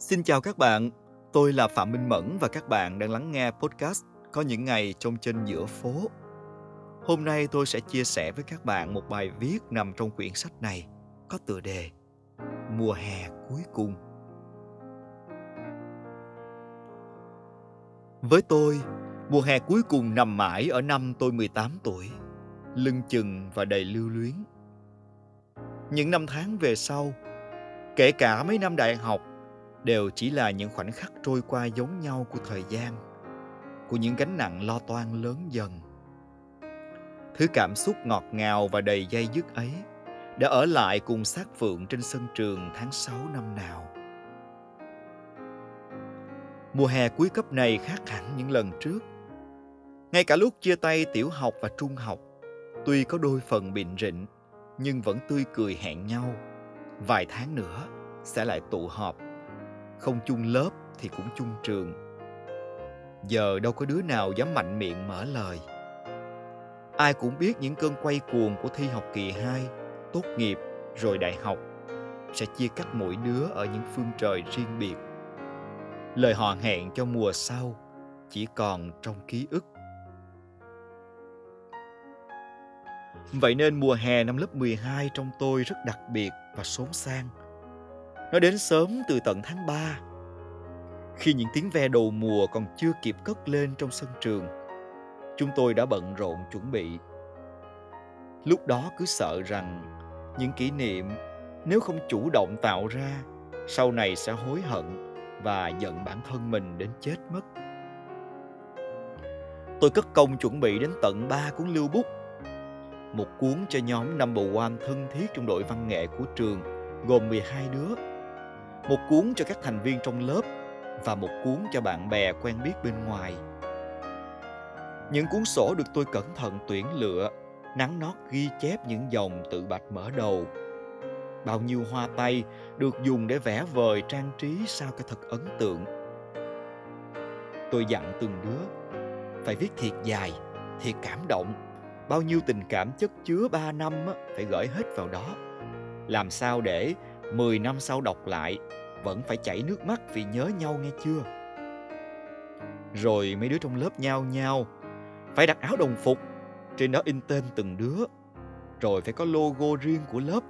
Xin chào các bạn, tôi là Phạm Minh Mẫn và các bạn đang lắng nghe podcast Có những ngày trong trên giữa phố. Hôm nay tôi sẽ chia sẻ với các bạn một bài viết nằm trong quyển sách này có tựa đề Mùa hè cuối cùng. Với tôi, mùa hè cuối cùng nằm mãi ở năm tôi 18 tuổi, lưng chừng và đầy lưu luyến. Những năm tháng về sau, kể cả mấy năm đại học đều chỉ là những khoảnh khắc trôi qua giống nhau của thời gian của những gánh nặng lo toan lớn dần thứ cảm xúc ngọt ngào và đầy dây dứt ấy đã ở lại cùng sát phượng trên sân trường tháng 6 năm nào. Mùa hè cuối cấp này khác hẳn những lần trước. Ngay cả lúc chia tay tiểu học và trung học, tuy có đôi phần bịn rịnh, nhưng vẫn tươi cười hẹn nhau. Vài tháng nữa sẽ lại tụ họp không chung lớp thì cũng chung trường giờ đâu có đứa nào dám mạnh miệng mở lời ai cũng biết những cơn quay cuồng của thi học kỳ 2, tốt nghiệp rồi đại học sẽ chia cắt mỗi đứa ở những phương trời riêng biệt. Lời hò hẹn cho mùa sau chỉ còn trong ký ức. Vậy nên mùa hè năm lớp 12 trong tôi rất đặc biệt và xốn sang. Nó đến sớm từ tận tháng 3. Khi những tiếng ve đầu mùa còn chưa kịp cất lên trong sân trường, chúng tôi đã bận rộn chuẩn bị. Lúc đó cứ sợ rằng những kỷ niệm nếu không chủ động tạo ra, sau này sẽ hối hận và giận bản thân mình đến chết mất. Tôi cất công chuẩn bị đến tận ba cuốn lưu bút. Một cuốn cho nhóm number one thân thiết trong đội văn nghệ của trường, gồm 12 đứa một cuốn cho các thành viên trong lớp và một cuốn cho bạn bè quen biết bên ngoài. Những cuốn sổ được tôi cẩn thận tuyển lựa, nắng nót ghi chép những dòng tự bạch mở đầu. Bao nhiêu hoa tay được dùng để vẽ vời trang trí sao cho thật ấn tượng. Tôi dặn từng đứa phải viết thiệt dài, thiệt cảm động. Bao nhiêu tình cảm chất chứa ba năm phải gửi hết vào đó. Làm sao để 10 năm sau đọc lại vẫn phải chảy nước mắt vì nhớ nhau nghe chưa? Rồi mấy đứa trong lớp nhau nhau phải đặt áo đồng phục trên đó in tên từng đứa. Rồi phải có logo riêng của lớp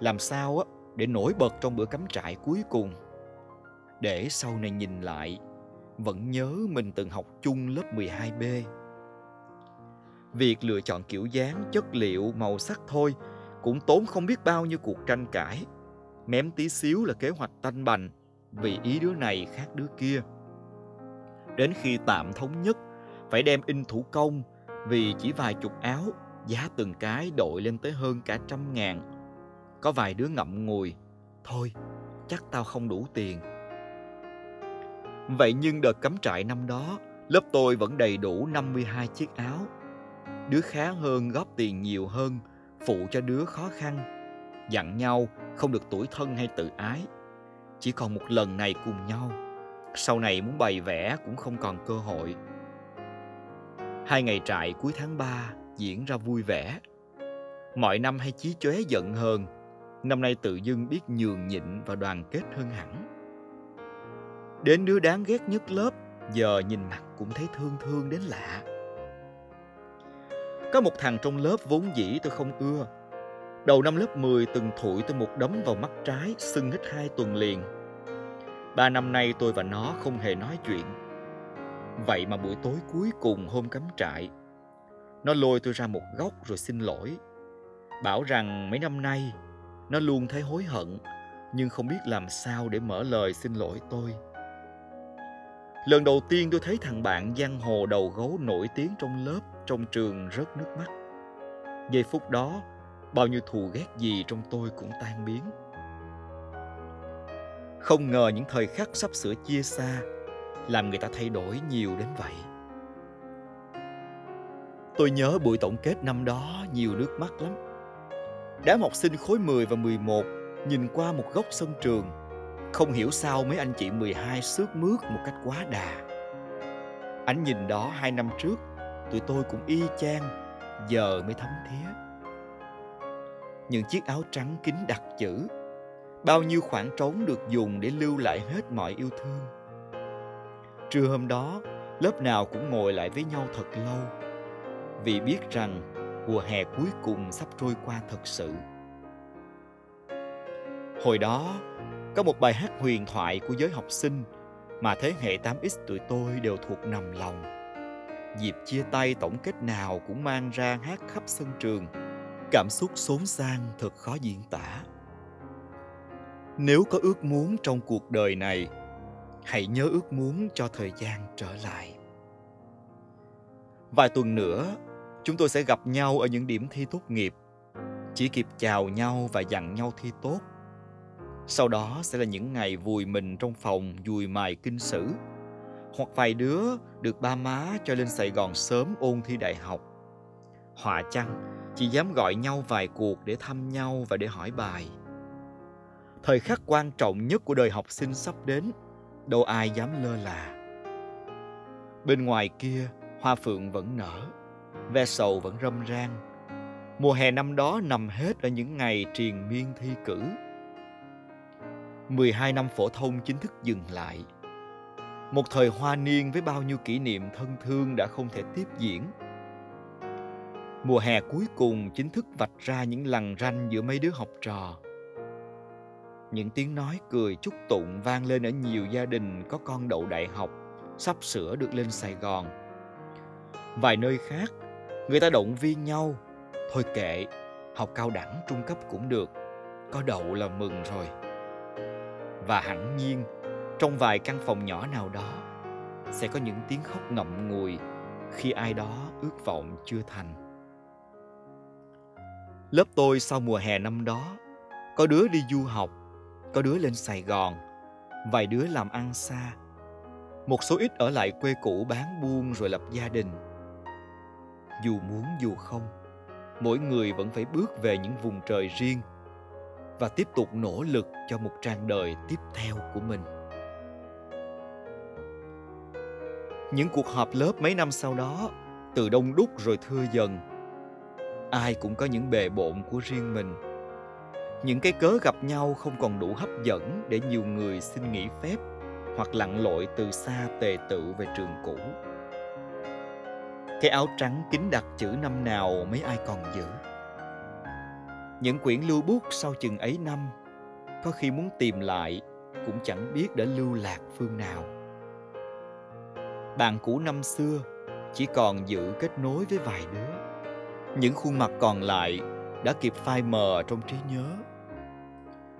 làm sao á để nổi bật trong bữa cắm trại cuối cùng. Để sau này nhìn lại vẫn nhớ mình từng học chung lớp 12B. Việc lựa chọn kiểu dáng, chất liệu, màu sắc thôi cũng tốn không biết bao nhiêu cuộc tranh cãi mém tí xíu là kế hoạch tanh bành vì ý đứa này khác đứa kia. Đến khi tạm thống nhất, phải đem in thủ công vì chỉ vài chục áo, giá từng cái đội lên tới hơn cả trăm ngàn. Có vài đứa ngậm ngùi, thôi, chắc tao không đủ tiền. Vậy nhưng đợt cắm trại năm đó, lớp tôi vẫn đầy đủ 52 chiếc áo. Đứa khá hơn góp tiền nhiều hơn, phụ cho đứa khó khăn dặn nhau không được tuổi thân hay tự ái. Chỉ còn một lần này cùng nhau, sau này muốn bày vẽ cũng không còn cơ hội. Hai ngày trại cuối tháng 3 diễn ra vui vẻ. Mọi năm hay chí chóe giận hơn năm nay tự dưng biết nhường nhịn và đoàn kết hơn hẳn. Đến đứa đáng ghét nhất lớp, giờ nhìn mặt cũng thấy thương thương đến lạ. Có một thằng trong lớp vốn dĩ tôi không ưa Đầu năm lớp 10 từng thụi tôi một đấm vào mắt trái, sưng hết hai tuần liền. Ba năm nay tôi và nó không hề nói chuyện. Vậy mà buổi tối cuối cùng hôm cắm trại, nó lôi tôi ra một góc rồi xin lỗi. Bảo rằng mấy năm nay nó luôn thấy hối hận, nhưng không biết làm sao để mở lời xin lỗi tôi. Lần đầu tiên tôi thấy thằng bạn giang hồ đầu gấu nổi tiếng trong lớp, trong trường rớt nước mắt. Giây phút đó, bao nhiêu thù ghét gì trong tôi cũng tan biến. Không ngờ những thời khắc sắp sửa chia xa làm người ta thay đổi nhiều đến vậy. Tôi nhớ buổi tổng kết năm đó nhiều nước mắt lắm. Đám học sinh khối 10 và 11 nhìn qua một góc sân trường, không hiểu sao mấy anh chị 12 sướt mướt một cách quá đà. Ánh nhìn đó hai năm trước, tụi tôi cũng y chang, giờ mới thấm thía những chiếc áo trắng kín đặc chữ bao nhiêu khoảng trống được dùng để lưu lại hết mọi yêu thương trưa hôm đó, lớp nào cũng ngồi lại với nhau thật lâu, vì biết rằng mùa hè cuối cùng sắp trôi qua thật sự hồi đó, có một bài hát huyền thoại của giới học sinh mà thế hệ 8X tụi tôi đều thuộc nằm lòng. Dịp chia tay tổng kết nào cũng mang ra hát khắp sân trường. Cảm xúc xốn sang thật khó diễn tả. Nếu có ước muốn trong cuộc đời này, hãy nhớ ước muốn cho thời gian trở lại. Vài tuần nữa, chúng tôi sẽ gặp nhau ở những điểm thi tốt nghiệp. Chỉ kịp chào nhau và dặn nhau thi tốt sau đó sẽ là những ngày vùi mình trong phòng dùi mài kinh sử. Hoặc vài đứa được ba má cho lên Sài Gòn sớm ôn thi đại học. Họa chăng chỉ dám gọi nhau vài cuộc để thăm nhau và để hỏi bài. Thời khắc quan trọng nhất của đời học sinh sắp đến, đâu ai dám lơ là. Bên ngoài kia, hoa phượng vẫn nở, ve sầu vẫn râm ran. Mùa hè năm đó nằm hết ở những ngày triền miên thi cử 12 năm phổ thông chính thức dừng lại. Một thời hoa niên với bao nhiêu kỷ niệm thân thương đã không thể tiếp diễn. Mùa hè cuối cùng chính thức vạch ra những lằn ranh giữa mấy đứa học trò. Những tiếng nói cười chúc tụng vang lên ở nhiều gia đình có con đậu đại học, sắp sửa được lên Sài Gòn. Vài nơi khác, người ta động viên nhau. Thôi kệ, học cao đẳng trung cấp cũng được, có đậu là mừng rồi và hẳn nhiên trong vài căn phòng nhỏ nào đó sẽ có những tiếng khóc ngậm ngùi khi ai đó ước vọng chưa thành lớp tôi sau mùa hè năm đó, có đứa đi du học, có đứa lên sài gòn, vài đứa làm ăn xa. Một số ít ở lại quê cũ bán buôn rồi lập gia đình. Dù muốn dù không, mỗi người vẫn phải bước về những vùng trời riêng và tiếp tục nỗ lực cho một trang đời tiếp theo của mình. Những cuộc họp lớp mấy năm sau đó, từ đông đúc rồi thưa dần ai cũng có những bề bộn của riêng mình. Những cái cớ gặp nhau không còn đủ hấp dẫn để nhiều người xin nghỉ phép hoặc lặn lội từ xa tề tự về trường cũ. Cái áo trắng kín đặt chữ năm nào mấy ai còn giữ. Những quyển lưu bút sau chừng ấy năm, có khi muốn tìm lại cũng chẳng biết đã lưu lạc phương nào. Bạn cũ năm xưa chỉ còn giữ kết nối với vài đứa những khuôn mặt còn lại đã kịp phai mờ trong trí nhớ.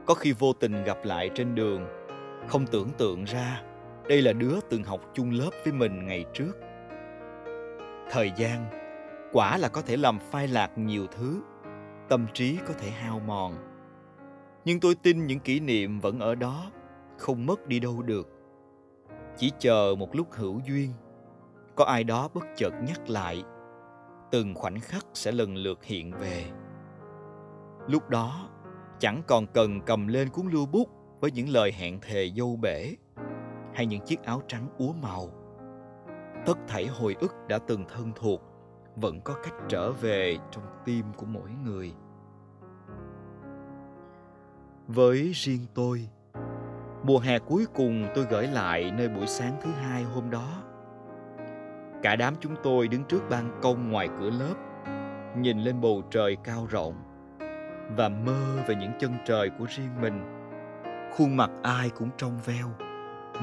Có khi vô tình gặp lại trên đường, không tưởng tượng ra đây là đứa từng học chung lớp với mình ngày trước. Thời gian quả là có thể làm phai lạc nhiều thứ, tâm trí có thể hao mòn. Nhưng tôi tin những kỷ niệm vẫn ở đó, không mất đi đâu được. Chỉ chờ một lúc hữu duyên, có ai đó bất chợt nhắc lại từng khoảnh khắc sẽ lần lượt hiện về. Lúc đó, chẳng còn cần cầm lên cuốn lưu bút với những lời hẹn thề dâu bể hay những chiếc áo trắng úa màu. Tất thảy hồi ức đã từng thân thuộc, vẫn có cách trở về trong tim của mỗi người. Với riêng tôi, mùa hè cuối cùng tôi gửi lại nơi buổi sáng thứ hai hôm đó cả đám chúng tôi đứng trước ban công ngoài cửa lớp, nhìn lên bầu trời cao rộng và mơ về những chân trời của riêng mình. Khuôn mặt ai cũng trong veo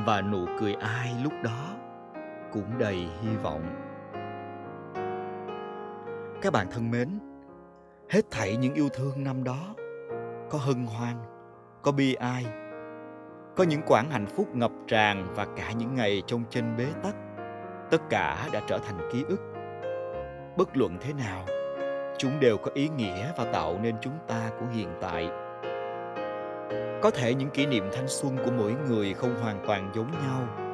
và nụ cười ai lúc đó cũng đầy hy vọng. Các bạn thân mến, hết thảy những yêu thương năm đó có hân hoan, có bi ai, có những quãng hạnh phúc ngập tràn và cả những ngày trong chân bế tắc tất cả đã trở thành ký ức. Bất luận thế nào chúng đều có ý nghĩa và tạo nên chúng ta của hiện tại. Có thể những kỷ niệm thanh xuân của mỗi người không hoàn toàn giống nhau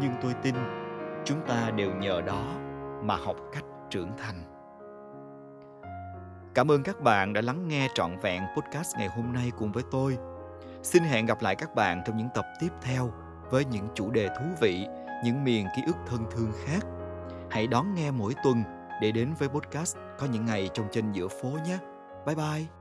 nhưng tôi tin chúng ta đều nhờ đó mà học cách trưởng thành. Cảm ơn các bạn đã lắng nghe trọn vẹn podcast ngày hôm nay cùng với tôi. Xin hẹn gặp lại các bạn trong những tập tiếp theo với những chủ đề thú vị, những miền ký ức thân thương khác. Hãy đón nghe mỗi tuần để đến với podcast có những ngày trong trên giữa phố nhé. Bye bye!